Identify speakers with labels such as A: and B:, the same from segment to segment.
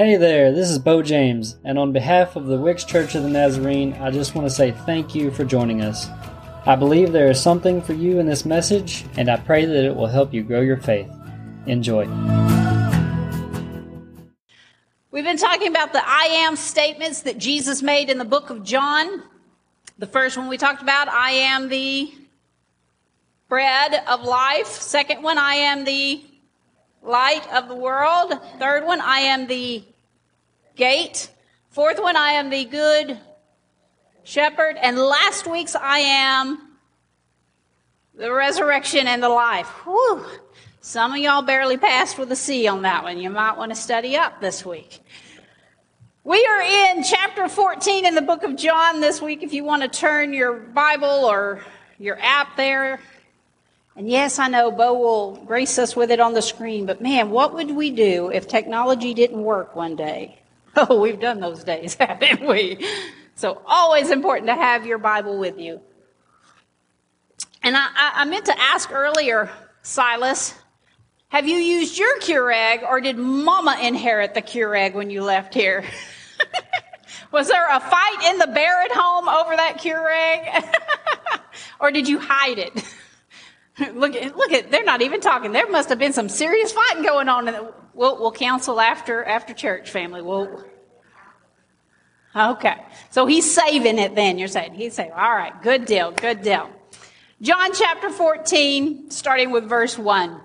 A: Hey there, this is Bo James, and on behalf of the Wicks Church of the Nazarene, I just want to say thank you for joining us. I believe there is something for you in this message, and I pray that it will help you grow your faith. Enjoy.
B: We've been talking about the I am statements that Jesus made in the book of John. The first one we talked about, I am the bread of life. Second one, I am the light of the world. Third one, I am the gate. Fourth one, I am the good shepherd. And last week's, I am the resurrection and the life. Whew. Some of y'all barely passed with a C on that one. You might want to study up this week. We are in chapter 14 in the book of John this week. If you want to turn your Bible or your app there. And yes, I know Bo will grace us with it on the screen, but man, what would we do if technology didn't work one day? Oh, we've done those days, haven't we? So always important to have your Bible with you. And I, I meant to ask earlier, Silas, have you used your Keurig or did mama inherit the Keurig when you left here? Was there a fight in the Barrett home over that Keurig? or did you hide it? look, look at, they're not even talking. There must have been some serious fighting going on. We'll, we'll counsel after, after church family. We'll, okay. So he's saving it then, you're saying. He's saying, all right, good deal, good deal. John chapter 14, starting with verse 1.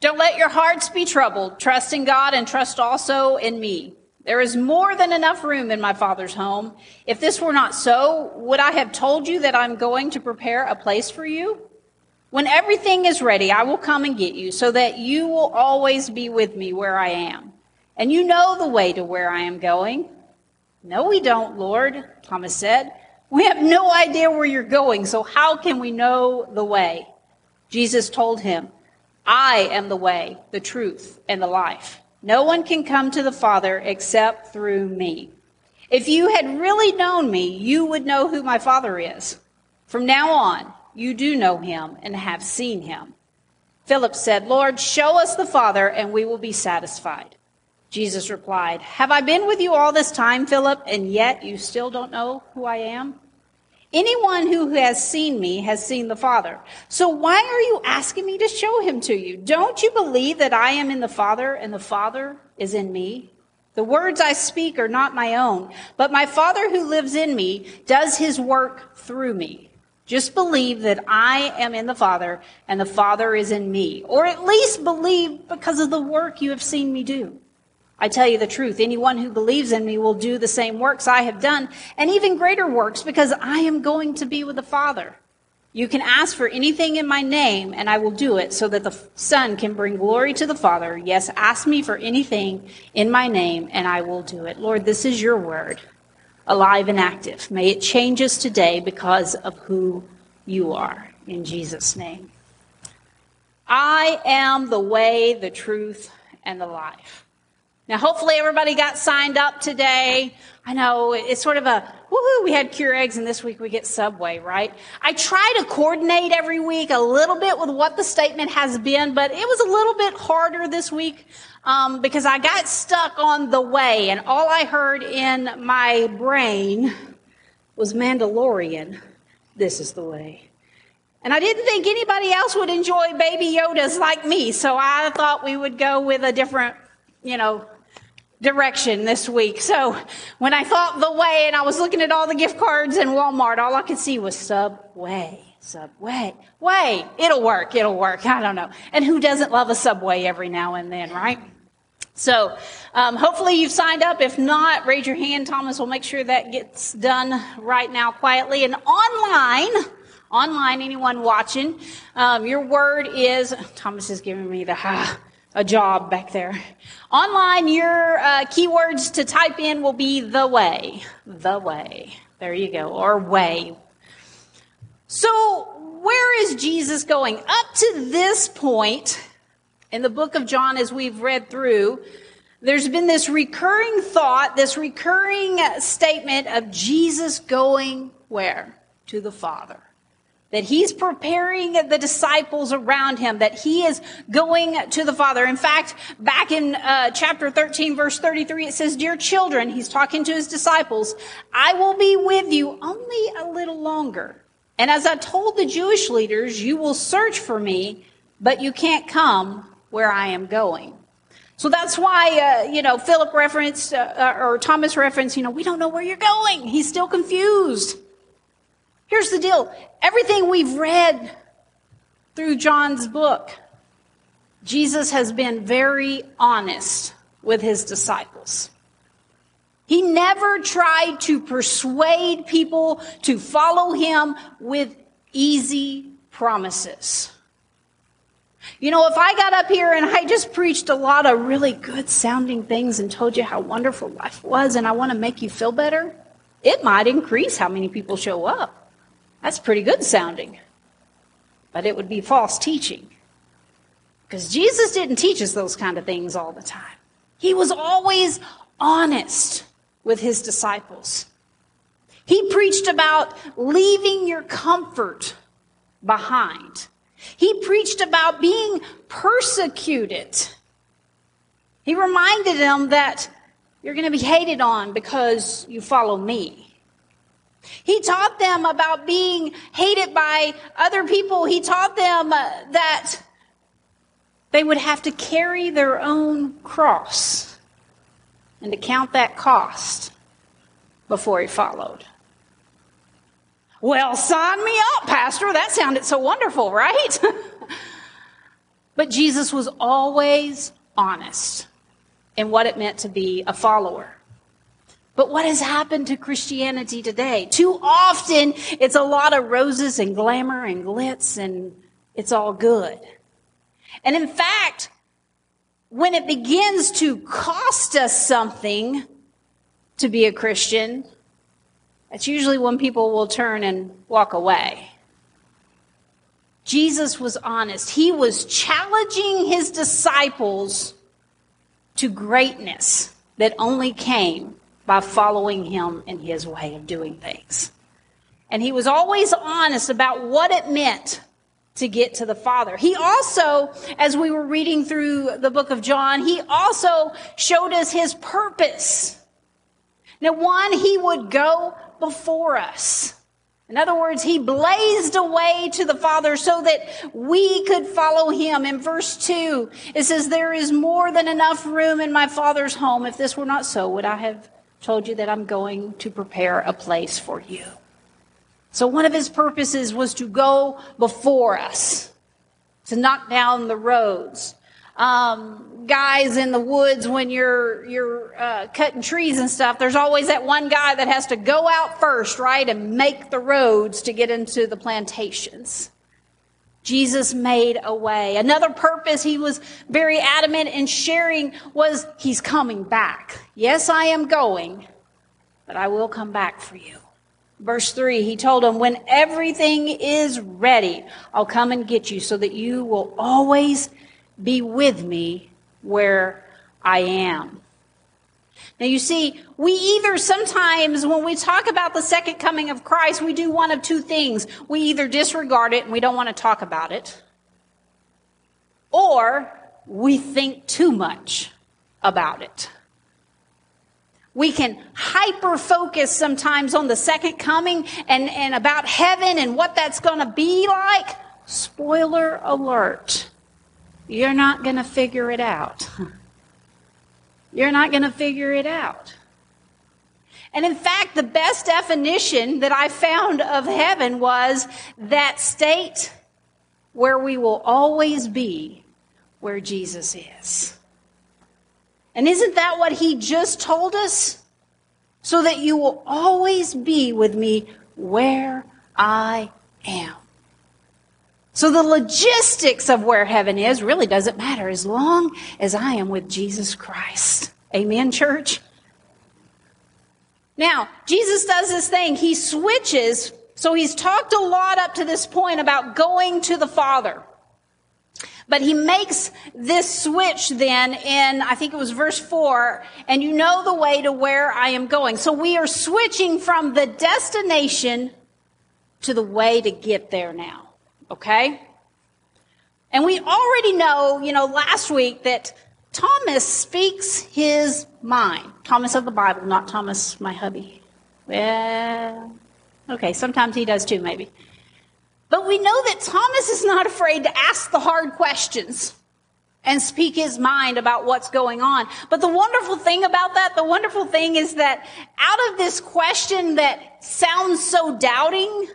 B: Don't let your hearts be troubled. Trust in God and trust also in me. There is more than enough room in my Father's home. If this were not so, would I have told you that I'm going to prepare a place for you? When everything is ready, I will come and get you so that you will always be with me where I am. And you know the way to where I am going. No, we don't, Lord, Thomas said. We have no idea where you're going, so how can we know the way? Jesus told him, I am the way, the truth, and the life. No one can come to the Father except through me. If you had really known me, you would know who my Father is. From now on, you do know him and have seen him. Philip said, Lord, show us the Father, and we will be satisfied. Jesus replied, Have I been with you all this time, Philip, and yet you still don't know who I am? Anyone who has seen me has seen the Father. So why are you asking me to show him to you? Don't you believe that I am in the Father and the Father is in me? The words I speak are not my own, but my Father who lives in me does his work through me. Just believe that I am in the Father and the Father is in me, or at least believe because of the work you have seen me do. I tell you the truth, anyone who believes in me will do the same works I have done, and even greater works, because I am going to be with the Father. You can ask for anything in my name, and I will do it, so that the Son can bring glory to the Father. Yes, ask me for anything in my name, and I will do it. Lord, this is your word, alive and active. May it change us today because of who you are. In Jesus' name. I am the way, the truth, and the life. Now, hopefully everybody got signed up today. I know it's sort of a, woohoo, we had Keurigs, and this week we get Subway, right? I try to coordinate every week a little bit with what the statement has been, but it was a little bit harder this week um, because I got stuck on the way and all I heard in my brain was Mandalorian. This is the way. And I didn't think anybody else would enjoy baby Yodas like me, so I thought we would go with a different, you know, direction this week. So when I thought the way and I was looking at all the gift cards in Walmart, all I could see was Subway. Subway. Way. It'll work. It'll work. I don't know. And who doesn't love a Subway every now and then, right? So, um, hopefully you've signed up. If not, raise your hand. Thomas will make sure that gets done right now quietly. And online, online, anyone watching, um, your word is, Thomas is giving me the, ha a job back there. Online, your uh, keywords to type in will be the way. The way. There you go. Or way. So, where is Jesus going? Up to this point in the book of John, as we've read through, there's been this recurring thought, this recurring statement of Jesus going where? To the Father. That he's preparing the disciples around him, that he is going to the Father. In fact, back in uh, chapter 13, verse 33, it says, Dear children, he's talking to his disciples, I will be with you only a little longer. And as I told the Jewish leaders, you will search for me, but you can't come where I am going. So that's why, uh, you know, Philip referenced, uh, or Thomas referenced, you know, we don't know where you're going. He's still confused. Here's the deal everything we've read through John's book, Jesus has been very honest with his disciples. He never tried to persuade people to follow him with easy promises. You know, if I got up here and I just preached a lot of really good sounding things and told you how wonderful life was and I want to make you feel better, it might increase how many people show up. That's pretty good sounding. But it would be false teaching. Because Jesus didn't teach us those kind of things all the time. He was always honest with his disciples. He preached about leaving your comfort behind. He preached about being persecuted. He reminded them that you're going to be hated on because you follow me. He taught them about being hated by other people. He taught them uh, that they would have to carry their own cross and to count that cost before he followed. Well, sign me up, Pastor. That sounded so wonderful, right? but Jesus was always honest in what it meant to be a follower. But what has happened to Christianity today? Too often, it's a lot of roses and glamour and glitz and it's all good. And in fact, when it begins to cost us something to be a Christian, that's usually when people will turn and walk away. Jesus was honest. He was challenging his disciples to greatness that only came by following him in his way of doing things. And he was always honest about what it meant to get to the Father. He also, as we were reading through the book of John, he also showed us his purpose. Now, one, he would go before us. In other words, he blazed a way to the Father so that we could follow him. In verse 2, it says, There is more than enough room in my Father's home. If this were not so, would I have told you that I'm going to prepare a place for you. So one of his purposes was to go before us, to knock down the roads. Um, guys in the woods when you're you're uh, cutting trees and stuff, there's always that one guy that has to go out first, right, and make the roads to get into the plantations. Jesus made a way. Another purpose he was very adamant in sharing was he's coming back. Yes, I am going, but I will come back for you. Verse 3, he told them, When everything is ready, I'll come and get you so that you will always be with me where I am. Now you see, we either sometimes when we talk about the second coming of Christ, we do one of two things. We either disregard it and we don't want to talk about it, or we think too much about it. We can hyper focus sometimes on the second coming and, and about heaven and what that's going to be like. Spoiler alert. You're not going to figure it out. You're not going to figure it out. And in fact, the best definition that I found of heaven was that state where we will always be where Jesus is. And isn't that what he just told us? So that you will always be with me where I am. So the logistics of where heaven is really doesn't matter as long as I am with Jesus Christ. Amen, church? Now, Jesus does this thing. He switches. So he's talked a lot up to this point about going to the Father. But he makes this switch then in, I think it was verse four, and you know the way to where I am going. So we are switching from the destination to the way to get there now. Okay? And we already know, you know, last week that Thomas speaks his mind. Thomas of the Bible, not Thomas, my hubby. Well, okay, sometimes he does too, maybe. But we know that Thomas is not afraid to ask the hard questions and speak his mind about what's going on. But the wonderful thing about that, the wonderful thing is that out of this question that sounds so doubting,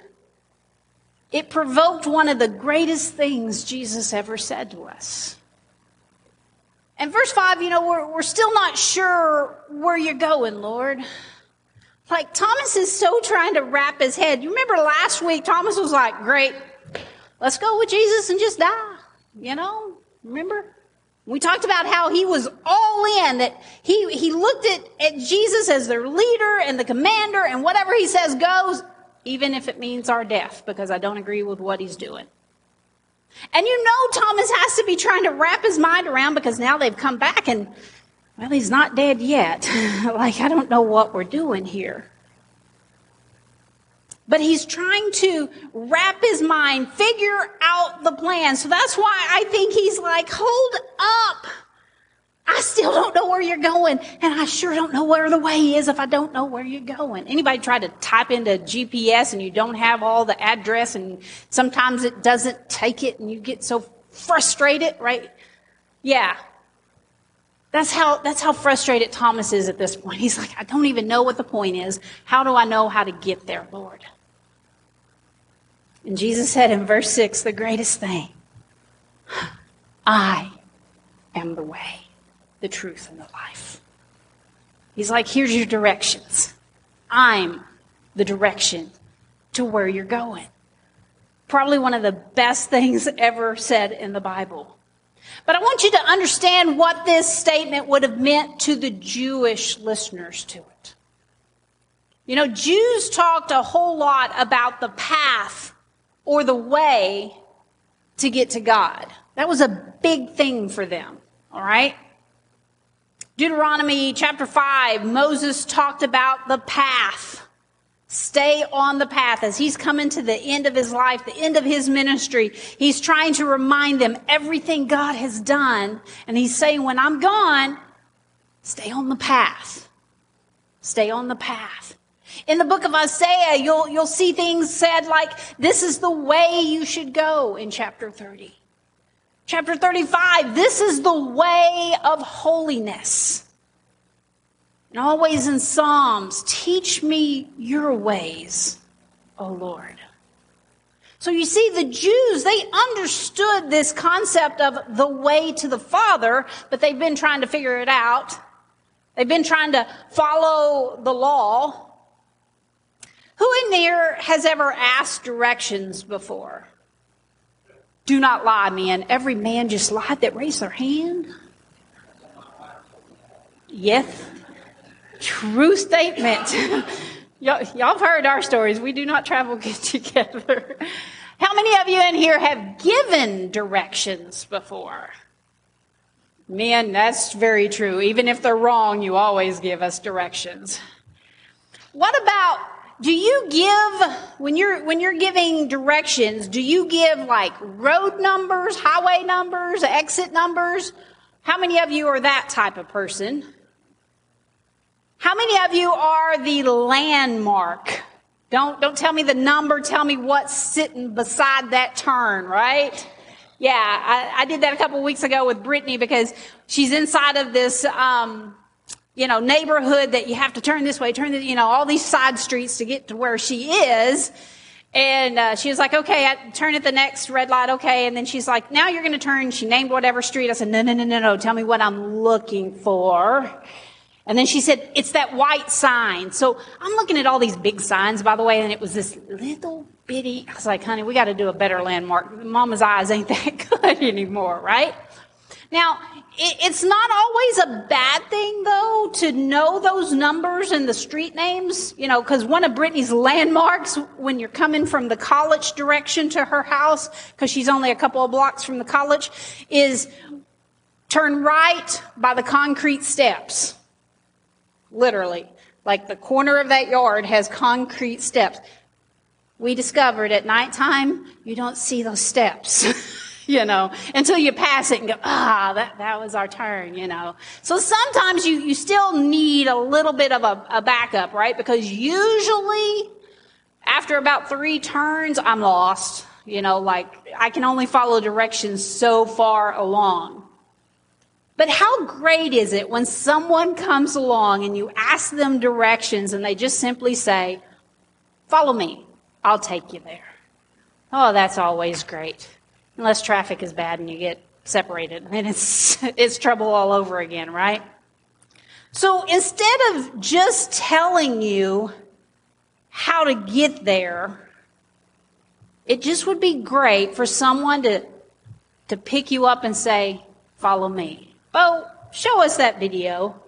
B: it provoked one of the greatest things Jesus ever said to us. And verse 5, you know, we're, we're still not sure where you're going, Lord. Like Thomas is so trying to wrap his head. You remember last week, Thomas was like, great, let's go with Jesus and just die. You know, remember? We talked about how he was all in, that he, he looked at, at Jesus as their leader and the commander, and whatever he says goes, even if it means our death, because I don't agree with what he's doing. And you know Thomas has to be trying to wrap his mind around because now they've come back and, well, he's not dead yet. like, I don't know what we're doing here. But he's trying to wrap his mind, figure out the plan. So that's why I think he's like, hold up. I still don't know where you're going, and I sure don't know where the way is if I don't know where you're going. Anybody try to type into GPS and you don't have all the address, and sometimes it doesn't take it, and you get so frustrated, right? Yeah. That's how, that's how frustrated Thomas is at this point. He's like, I don't even know what the point is. How do I know how to get there, Lord? And Jesus said in verse 6, the greatest thing I am the way the truth, and the life. He's like, here's your directions. I'm the direction to where you're going. Probably one of the best things ever said in the Bible. But I want you to understand what this statement would have meant to the Jewish listeners to it. You know, Jews talked a whole lot about the path or the way to get to God. That was a big thing for them, all right? Deuteronomy chapter 5, Moses talked about the path. Stay on the path as he's coming to the end of his life, the end of his ministry. He's trying to remind them everything God has done. And he's saying, when I'm gone, stay on the path. Stay on the path. In the book of Isaiah, you'll, you'll see things said like, this is the way you should go in chapter 30. Chapter 35, this is the way of holiness. And always in Psalms, teach me your ways, O Lord. So you see, the Jews, they understood this concept of the way to the Father, but they've been trying to figure it out. They've been trying to follow the law. Who in there has ever asked directions before? Do not lie, men. Every man just lied that raised their hand. Yes. True statement. y'all, y'all have heard our stories. We do not travel good together. How many of you in here have given directions before? Men, that's very true. Even if they're wrong, you always give us directions. What about do you give when you're when you're giving directions do you give like road numbers highway numbers exit numbers? How many of you are that type of person? How many of you are the landmark? Don't don't tell me the number tell me what's sitting beside that turn right? Yeah i, I did that a couple weeks ago with brittany because she's inside of this um, you know, neighborhood that you have to turn this way, turn this, you know, all these side streets to get to where she is. And uh, she was like, okay, I turn at the next red light, okay. And then she's like, now you're going to turn. She named whatever street. I said, no, no, no, no, no. Tell me what I'm looking for. And then she said, it's that white sign. So I'm looking at all these big signs, by the way, and it was this little bitty. I was like, honey, we got to do a better landmark. Mama's eyes ain't that good anymore, right? Now, it's not always a bad thing, though, to know those numbers and the street names, you know, because one of Brittany's landmarks when you're coming from the college direction to her house, because she's only a couple of blocks from the college, is turn right by the concrete steps. Literally. Like the corner of that yard has concrete steps. we discovered at nighttime, you don't see those steps. you know, until you pass it and go, ah, that, that was our turn, you know. So sometimes you, you still need a little bit of a, a backup, right? Because usually after about three turns, I'm lost. You know, like I can only follow directions so far along. But how great is it when someone comes along and you ask them directions and they just simply say, follow me. I'll take you there. Oh, that's always great. Unless traffic is bad and you get separated, then it's, it's trouble all over again, right? So instead of just telling you how to get there, it just would be great for someone to, to pick you up and say, follow me. Bo, show us that video.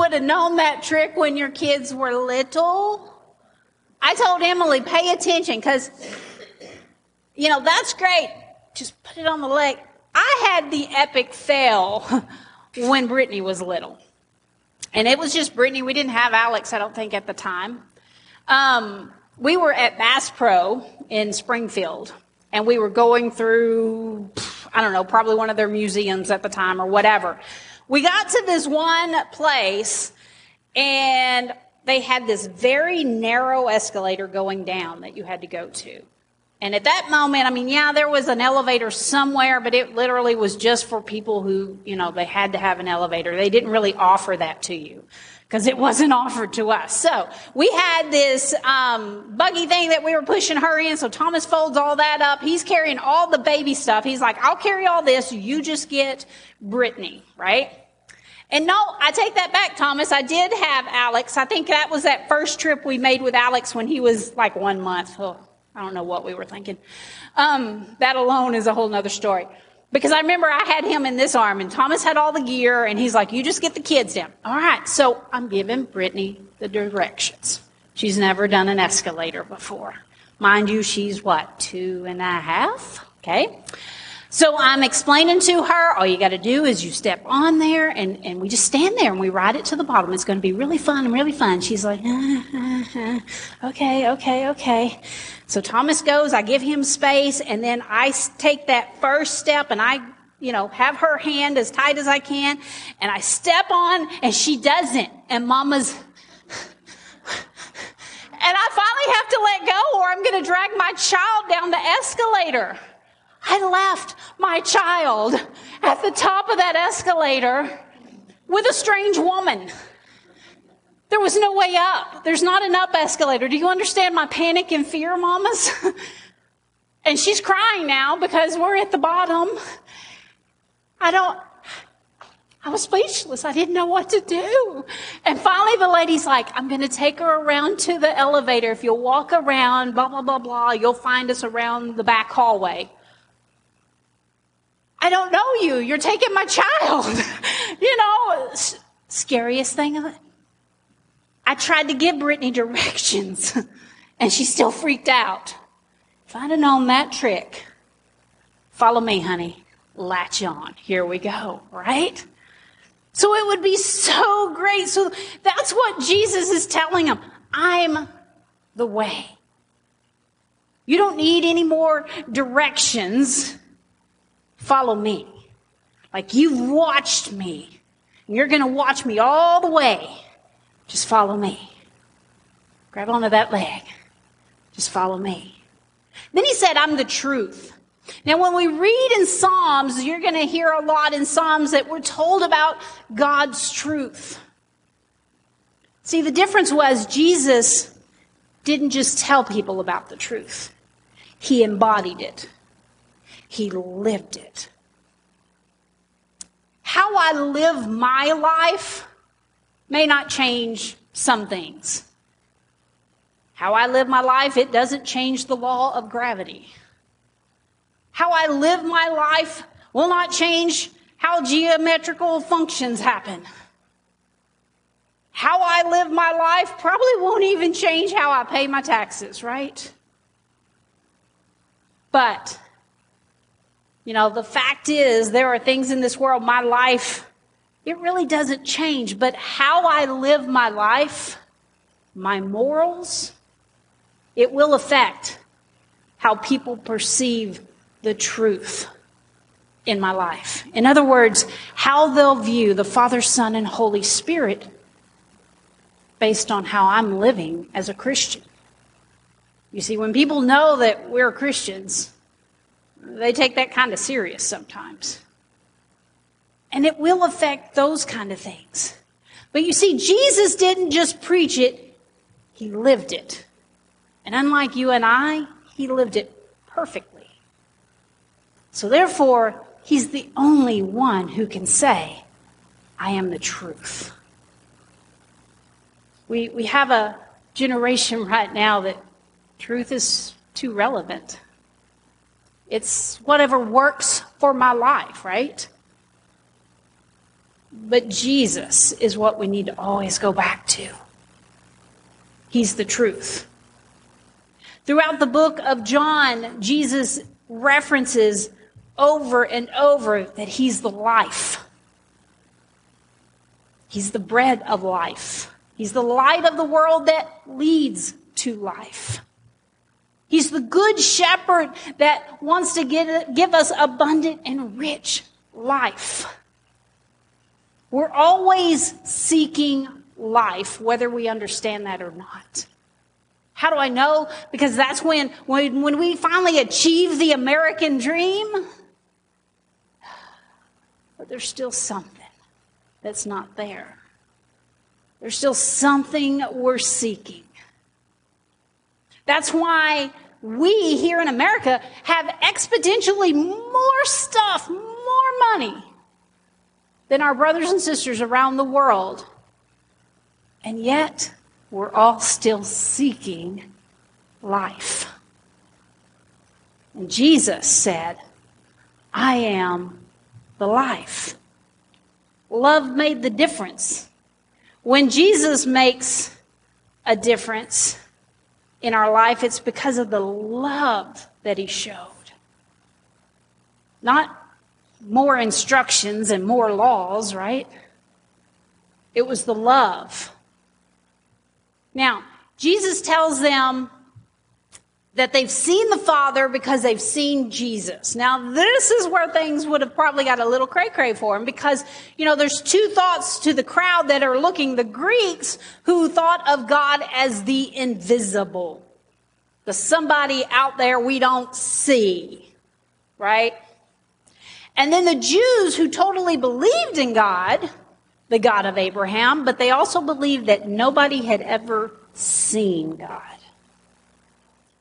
B: Would have known that trick when your kids were little. I told Emily, pay attention because, you know, that's great. Just put it on the leg. I had the epic fail when Brittany was little. And it was just Brittany. We didn't have Alex, I don't think, at the time. Um, we were at Bass Pro in Springfield, and we were going through, I don't know, probably one of their museums at the time or whatever. We got to this one place and they had this very narrow escalator going down that you had to go to. And at that moment, I mean, yeah, there was an elevator somewhere, but it literally was just for people who, you know, they had to have an elevator. They didn't really offer that to you because it wasn't offered to us. So we had this um, buggy thing that we were pushing her in. So Thomas folds all that up. He's carrying all the baby stuff. He's like, "I'll carry all this. You just get Brittany, right?" And no, I take that back, Thomas. I did have Alex. I think that was that first trip we made with Alex when he was like one month. Oh, I don't know what we were thinking. Um, that alone is a whole nother story. Because I remember I had him in this arm and Thomas had all the gear and he's like, you just get the kids down. All right. So I'm giving Brittany the directions. She's never done an escalator before. Mind you, she's what, two and a half? Okay. So I'm explaining to her, all you got to do is you step on there and, and we just stand there and we ride it to the bottom. It's going to be really fun and really fun. She's like, uh, uh, uh, okay, okay, okay. So Thomas goes, I give him space and then I take that first step and I, you know, have her hand as tight as I can and I step on and she doesn't. And mama's, and I finally have to let go or I'm going to drag my child down the escalator. I left my child at the top of that escalator with a strange woman. There was no way up. There's not an up escalator. Do you understand my panic and fear, mamas? and she's crying now because we're at the bottom. I don't, I was speechless. I didn't know what to do. And finally the lady's like, I'm going to take her around to the elevator. If you'll walk around, blah, blah, blah, blah, you'll find us around the back hallway. I don't know you. You're taking my child. you know, scariest thing. Of the I tried to give Brittany directions and she still freaked out. If I'd have known that trick, follow me, honey. Latch on. Here we go, right? So it would be so great. So that's what Jesus is telling them. I'm the way. You don't need any more directions. Follow me. Like you've watched me. You're going to watch me all the way. Just follow me. Grab onto that leg. Just follow me. Then he said, I'm the truth. Now, when we read in Psalms, you're going to hear a lot in Psalms that we're told about God's truth. See, the difference was Jesus didn't just tell people about the truth. He embodied it. He lived it. How I live my life may not change some things. How I live my life, it doesn't change the law of gravity. How I live my life will not change how geometrical functions happen. How I live my life probably won't even change how I pay my taxes, right? But, you know, the fact is, there are things in this world, my life, it really doesn't change. But how I live my life, my morals, it will affect how people perceive the truth in my life. In other words, how they'll view the Father, Son, and Holy Spirit based on how I'm living as a Christian. You see, when people know that we're Christians, they take that kind of serious sometimes. And it will affect those kind of things. But you see, Jesus didn't just preach it, he lived it. And unlike you and I, he lived it perfectly. So therefore, he's the only one who can say, I am the truth. We, we have a generation right now that truth is too relevant. It's whatever works for my life, right? But Jesus is what we need to always go back to. He's the truth. Throughout the book of John, Jesus references over and over that he's the life. He's the bread of life. He's the light of the world that leads to life. He's the good shepherd that wants to give, give us abundant and rich life. We're always seeking life, whether we understand that or not. How do I know? Because that's when, when, when we finally achieve the American dream, but there's still something that's not there. There's still something we're seeking. That's why we here in America have exponentially more stuff, more money than our brothers and sisters around the world. And yet, we're all still seeking life. And Jesus said, I am the life. Love made the difference. When Jesus makes a difference, in our life, it's because of the love that he showed. Not more instructions and more laws, right? It was the love. Now, Jesus tells them that they've seen the Father because they've seen Jesus. Now, this is where things would have probably got a little cray cray for him because, you know, there's two thoughts to the crowd that are looking. The Greeks who thought of God as the invisible, the somebody out there we don't see, right? And then the Jews who totally believed in God, the God of Abraham, but they also believed that nobody had ever seen God.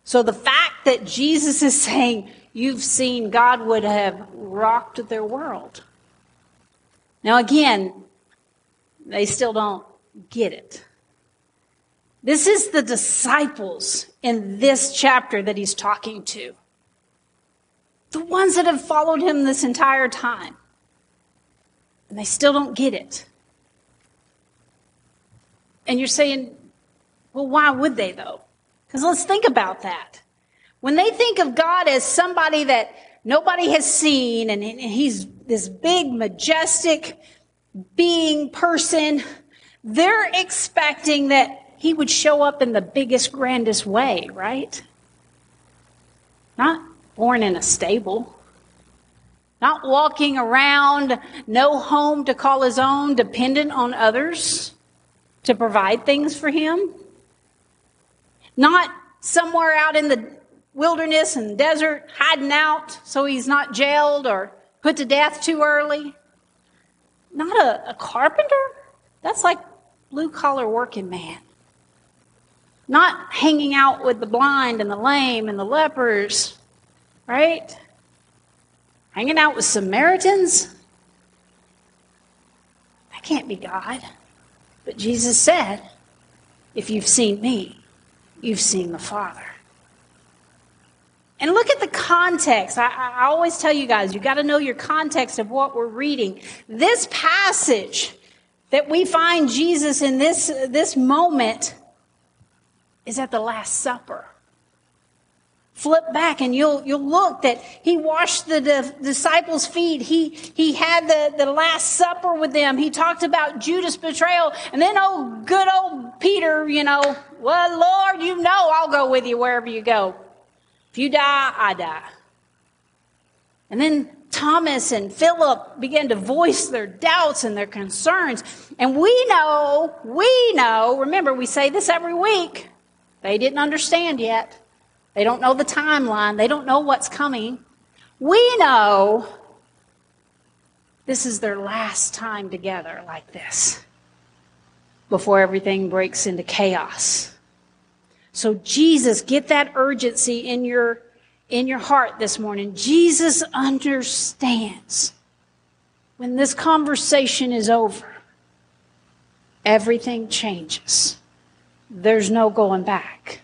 B: So the fact that Jesus is saying, You've seen God would have rocked their world. Now, again, they still don't get it. This is the disciples in this chapter that he's talking to. The ones that have followed him this entire time. And they still don't get it. And you're saying, well, why would they though? Because let's think about that. When they think of God as somebody that nobody has seen and he's this big, majestic being person, they're expecting that he would show up in the biggest, grandest way, right? Not born in a stable. Not walking around, no home to call his own, dependent on others to provide things for him not somewhere out in the wilderness and desert hiding out so he's not jailed or put to death too early. Not a, a carpenter. That's like blue collar working man. Not hanging out with the blind and the lame and the lepers, right? Hanging out with Samaritans. That can't be God. But Jesus said, If you've seen me, you've seen the Father. And look at the context. I, I always tell you guys, you got to know your context of what we're reading. This passage that we find Jesus in this, this moment is at the Last Supper flip back and you'll, you'll look that he washed the, the disciples' feet. He, he had the, the last supper with them. He talked about Judas' betrayal. And then, oh, good old Peter, you know, well, Lord, you know I'll go with you wherever you go. If you die, I die. And then Thomas and Philip began to voice their doubts and their concerns. And we know, we know, remember, we say this every week. They didn't understand yet. They don't know the timeline. They don't know what's coming. We know this is their last time together like this before everything breaks into chaos. So Jesus, get that urgency in your in your heart this morning. Jesus understands when this conversation is over, everything changes. There's no going back.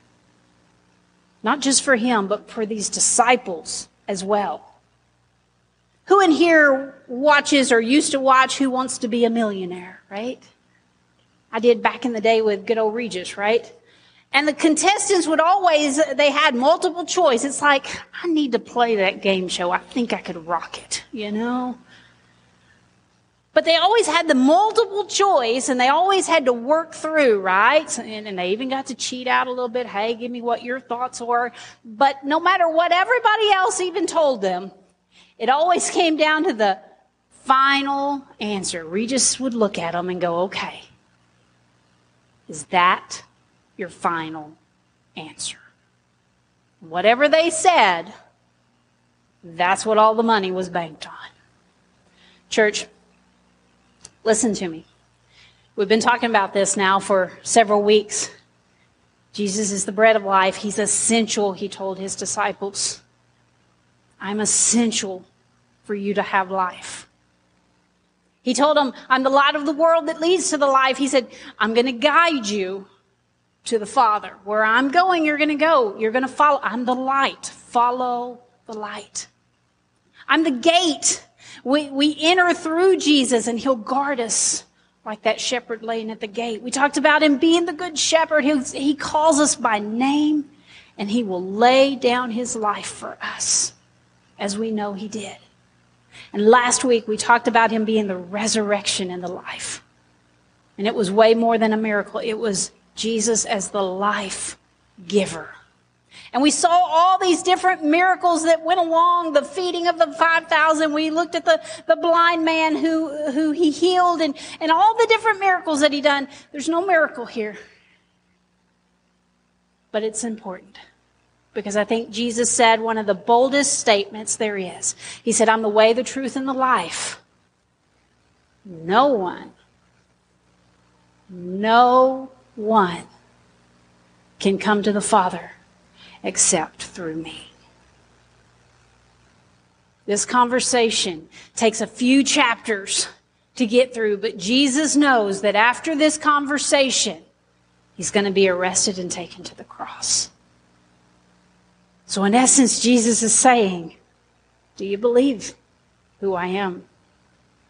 B: Not just for him, but for these disciples as well. Who in here watches or used to watch Who Wants to Be a Millionaire, right? I did back in the day with good old Regis, right? And the contestants would always, they had multiple choice. It's like, I need to play that game show. I think I could rock it, you know? But they always had the multiple choice and they always had to work through, right? And, and, they even got to cheat out a little bit. Hey, give me what your thoughts were. But no matter what everybody else even told them, it always came down to the final answer. Regis would look at them and go, okay, is that your final answer? Whatever they said, that's what all the money was banked on. Church, Listen to me. We've been talking about this now for several weeks. Jesus is the bread of life. He's essential, he told his disciples. I'm essential for you to have life. He told them, I'm the light of the world that leads to the life. He said, I'm going to guide you to the Father. Where I'm going, you're going to go. You're going to follow. I'm the light. Follow the light. I'm the gate. We, we enter through Jesus and he'll guard us like that shepherd laying at the gate. We talked about him being the good shepherd. He, he calls us by name and he will lay down his life for us as we know he did. And last week we talked about him being the resurrection and the life. And it was way more than a miracle. It was Jesus as the life giver. And we saw all these different miracles that went along, the feeding of the 5,000. We looked at the, the blind man who, who he healed and, and all the different miracles that he done. There's no miracle here. But it's important because I think Jesus said one of the boldest statements there is. He said, I'm the way, the truth, and the life. No one, no one can come to the Father except through me. This conversation takes a few chapters to get through, but Jesus knows that after this conversation, he's going to be arrested and taken to the cross. So, in essence, Jesus is saying, Do you believe who I am?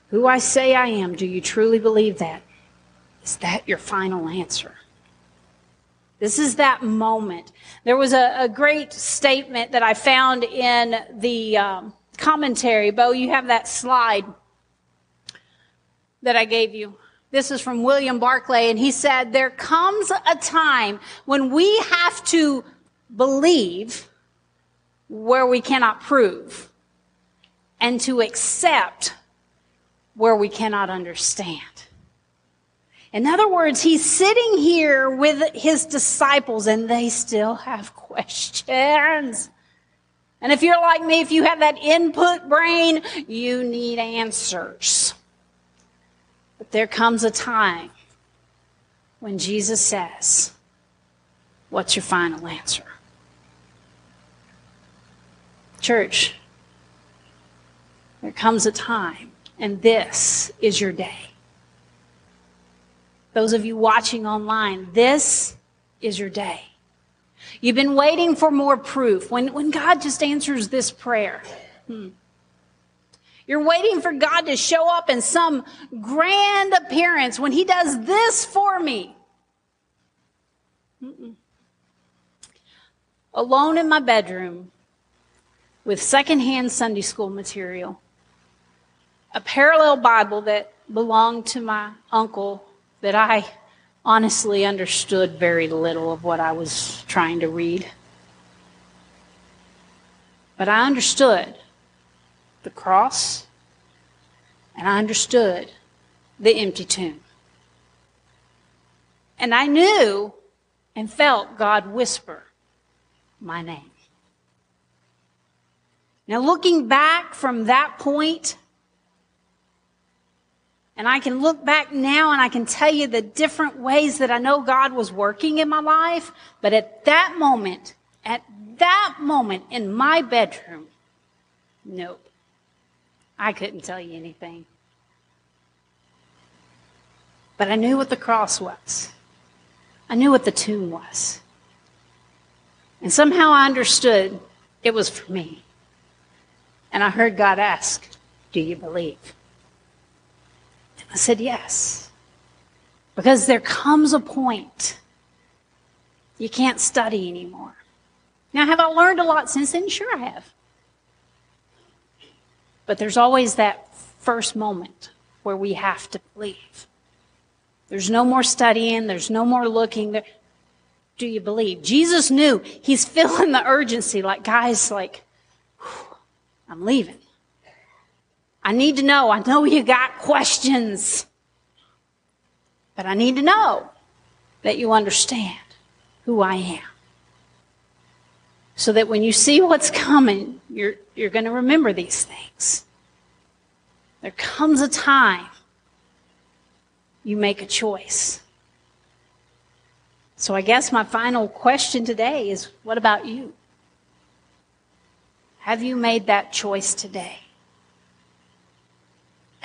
B: Who I say I am? Do you truly believe that? Is that your final answer? This is that moment. There was a, a great statement that I found in the um, commentary. Bo, you have that slide that I gave you. This is from William Barclay, and he said, There comes a time when we have to believe where we cannot prove and to accept where we cannot understand. In other words, he's sitting here with his disciples and they still have questions. And if you're like me, if you have that input brain, you need answers. But there comes a time when Jesus says, What's your final answer? Church, there comes a time, and this is your day those of you watching online, this is your day. You've been waiting for more proof. When, when God just answers this prayer, hmm, you're waiting for God to show up in some grand appearance when He does this for me. Mm-mm. Alone in my bedroom with secondhand Sunday school material, a parallel Bible that belonged to my uncle that I honestly understood very little of what I was trying to read. But I understood the cross, and I understood the empty tomb. And I knew and felt God whisper my name. Now, looking back from that point, and I can look back now and I can tell you the different ways that I know God was working in my life. But at that moment, at that moment in my bedroom, nope. I couldn't tell you anything. But I knew what the cross was. I knew what the tomb was. And somehow I understood it was for me. And I heard God ask, Do you believe? I said, Yes. Because there comes a point you can't study anymore. Now, have I learned a lot since then? Sure, I have. But there's always that first moment where we have to believe. There's no more studying, there's no more looking. There. Do you believe? Jesus knew he's feeling the urgency, like, guys, like, I'm leaving. I need to know. I know you got questions. But I need to know that you understand who I am. So that when you see what's coming, you're, you're going to remember these things. There comes a time you make a choice. So I guess my final question today is what about you? Have you made that choice today?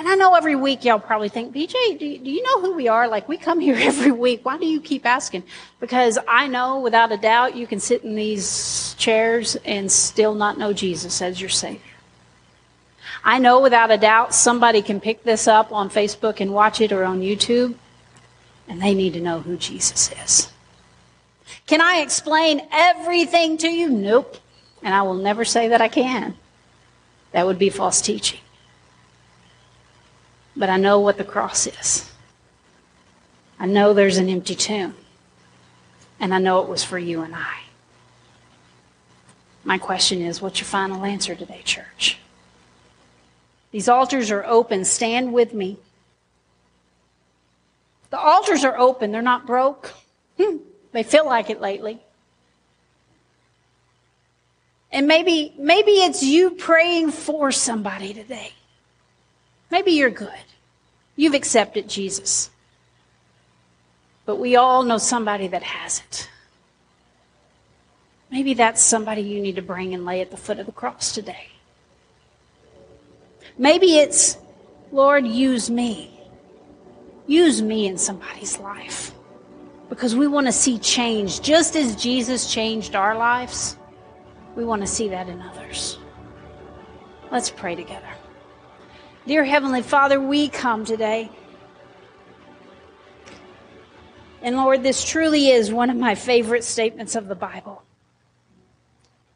B: And I know every week y'all probably think, BJ, do you, do you know who we are? Like, we come here every week. Why do you keep asking? Because I know without a doubt you can sit in these chairs and still not know Jesus as your Savior. I know without a doubt somebody can pick this up on Facebook and watch it or on YouTube, and they need to know who Jesus is. Can I explain everything to you? Nope. And I will never say that I can. That would be false teaching but I know what the cross is. I know there's an empty tomb, and I know it was for you and I. My question is what's your final answer today, church? These altars are open. Stand with me. The altars are open, they're not broke. Hmm. They feel like it lately. And maybe, maybe it's you praying for somebody today. Maybe you're good. You've accepted Jesus. But we all know somebody that hasn't. Maybe that's somebody you need to bring and lay at the foot of the cross today. Maybe it's, Lord, use me. Use me in somebody's life. Because we want to see change. Just as Jesus changed our lives, we want to see that in others. Let's pray together. Dear Heavenly Father, we come today. And Lord, this truly is one of my favorite statements of the Bible.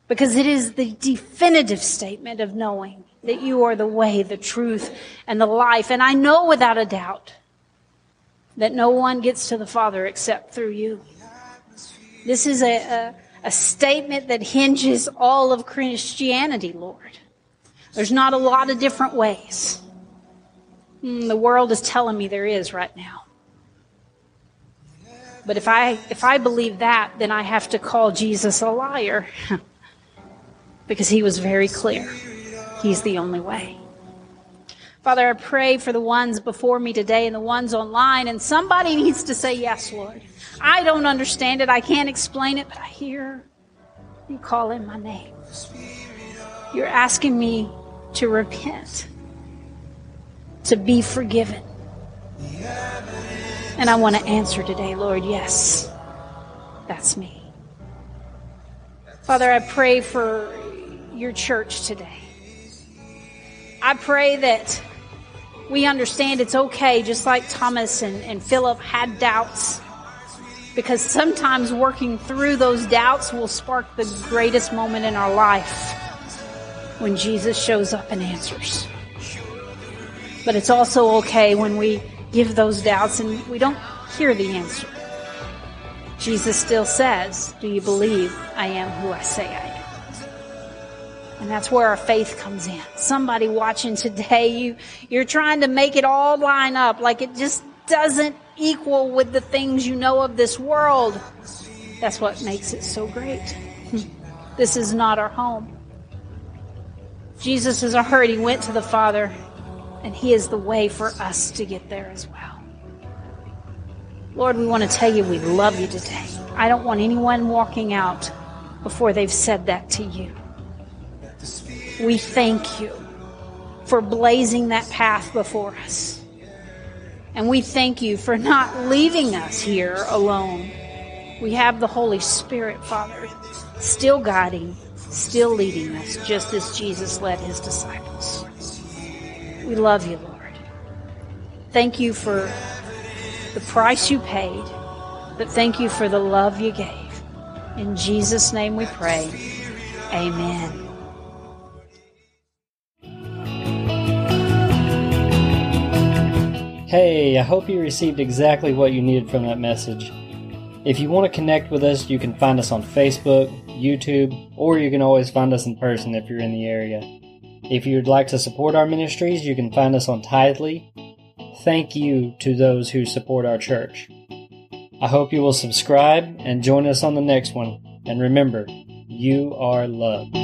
B: Because it is the definitive statement of knowing that you are the way, the truth, and the life. And I know without a doubt that no one gets to the Father except through you. This is a, a, a statement that hinges all of Christianity, Lord. There's not a lot of different ways. Mm, the world is telling me there is right now. But if I if I believe that, then I have to call Jesus a liar. because he was very clear. He's the only way. Father, I pray for the ones before me today and the ones online, and somebody needs to say yes, Lord. I don't understand it. I can't explain it, but I hear you call in my name. You're asking me to repent, to be forgiven. And I want to answer today, Lord, yes, that's me. Father, I pray for your church today. I pray that we understand it's okay, just like Thomas and, and Philip had doubts, because sometimes working through those doubts will spark the greatest moment in our life when Jesus shows up and answers. But it's also okay when we give those doubts and we don't hear the answer. Jesus still says, Do you believe I am who I say I am? And that's where our faith comes in. Somebody watching today, you, you're trying to make it all line up like it just doesn't equal with the things you know of this world. That's what makes it so great. This is not our home. Jesus is hurt. He went to the Father, and He is the way for us to get there as well. Lord, we want to tell you we love you today. I don't want anyone walking out before they've said that to you. We thank you for blazing that path before us. And we thank you for not leaving us here alone. We have the Holy Spirit, Father, still guiding, still leading us, just as Jesus led his disciples. We love you, Lord. Thank you for the price you paid, but thank you for the love you gave. In Jesus' name we pray. Amen.
A: Hey, I hope you received exactly what you needed from that message. If you want to connect with us, you can find us on Facebook, YouTube, or you can always find us in person if you're in the area. If you'd like to support our ministries, you can find us on Tithely. Thank you to those who support our church. I hope you will subscribe and join us on the next one. And remember, you are loved.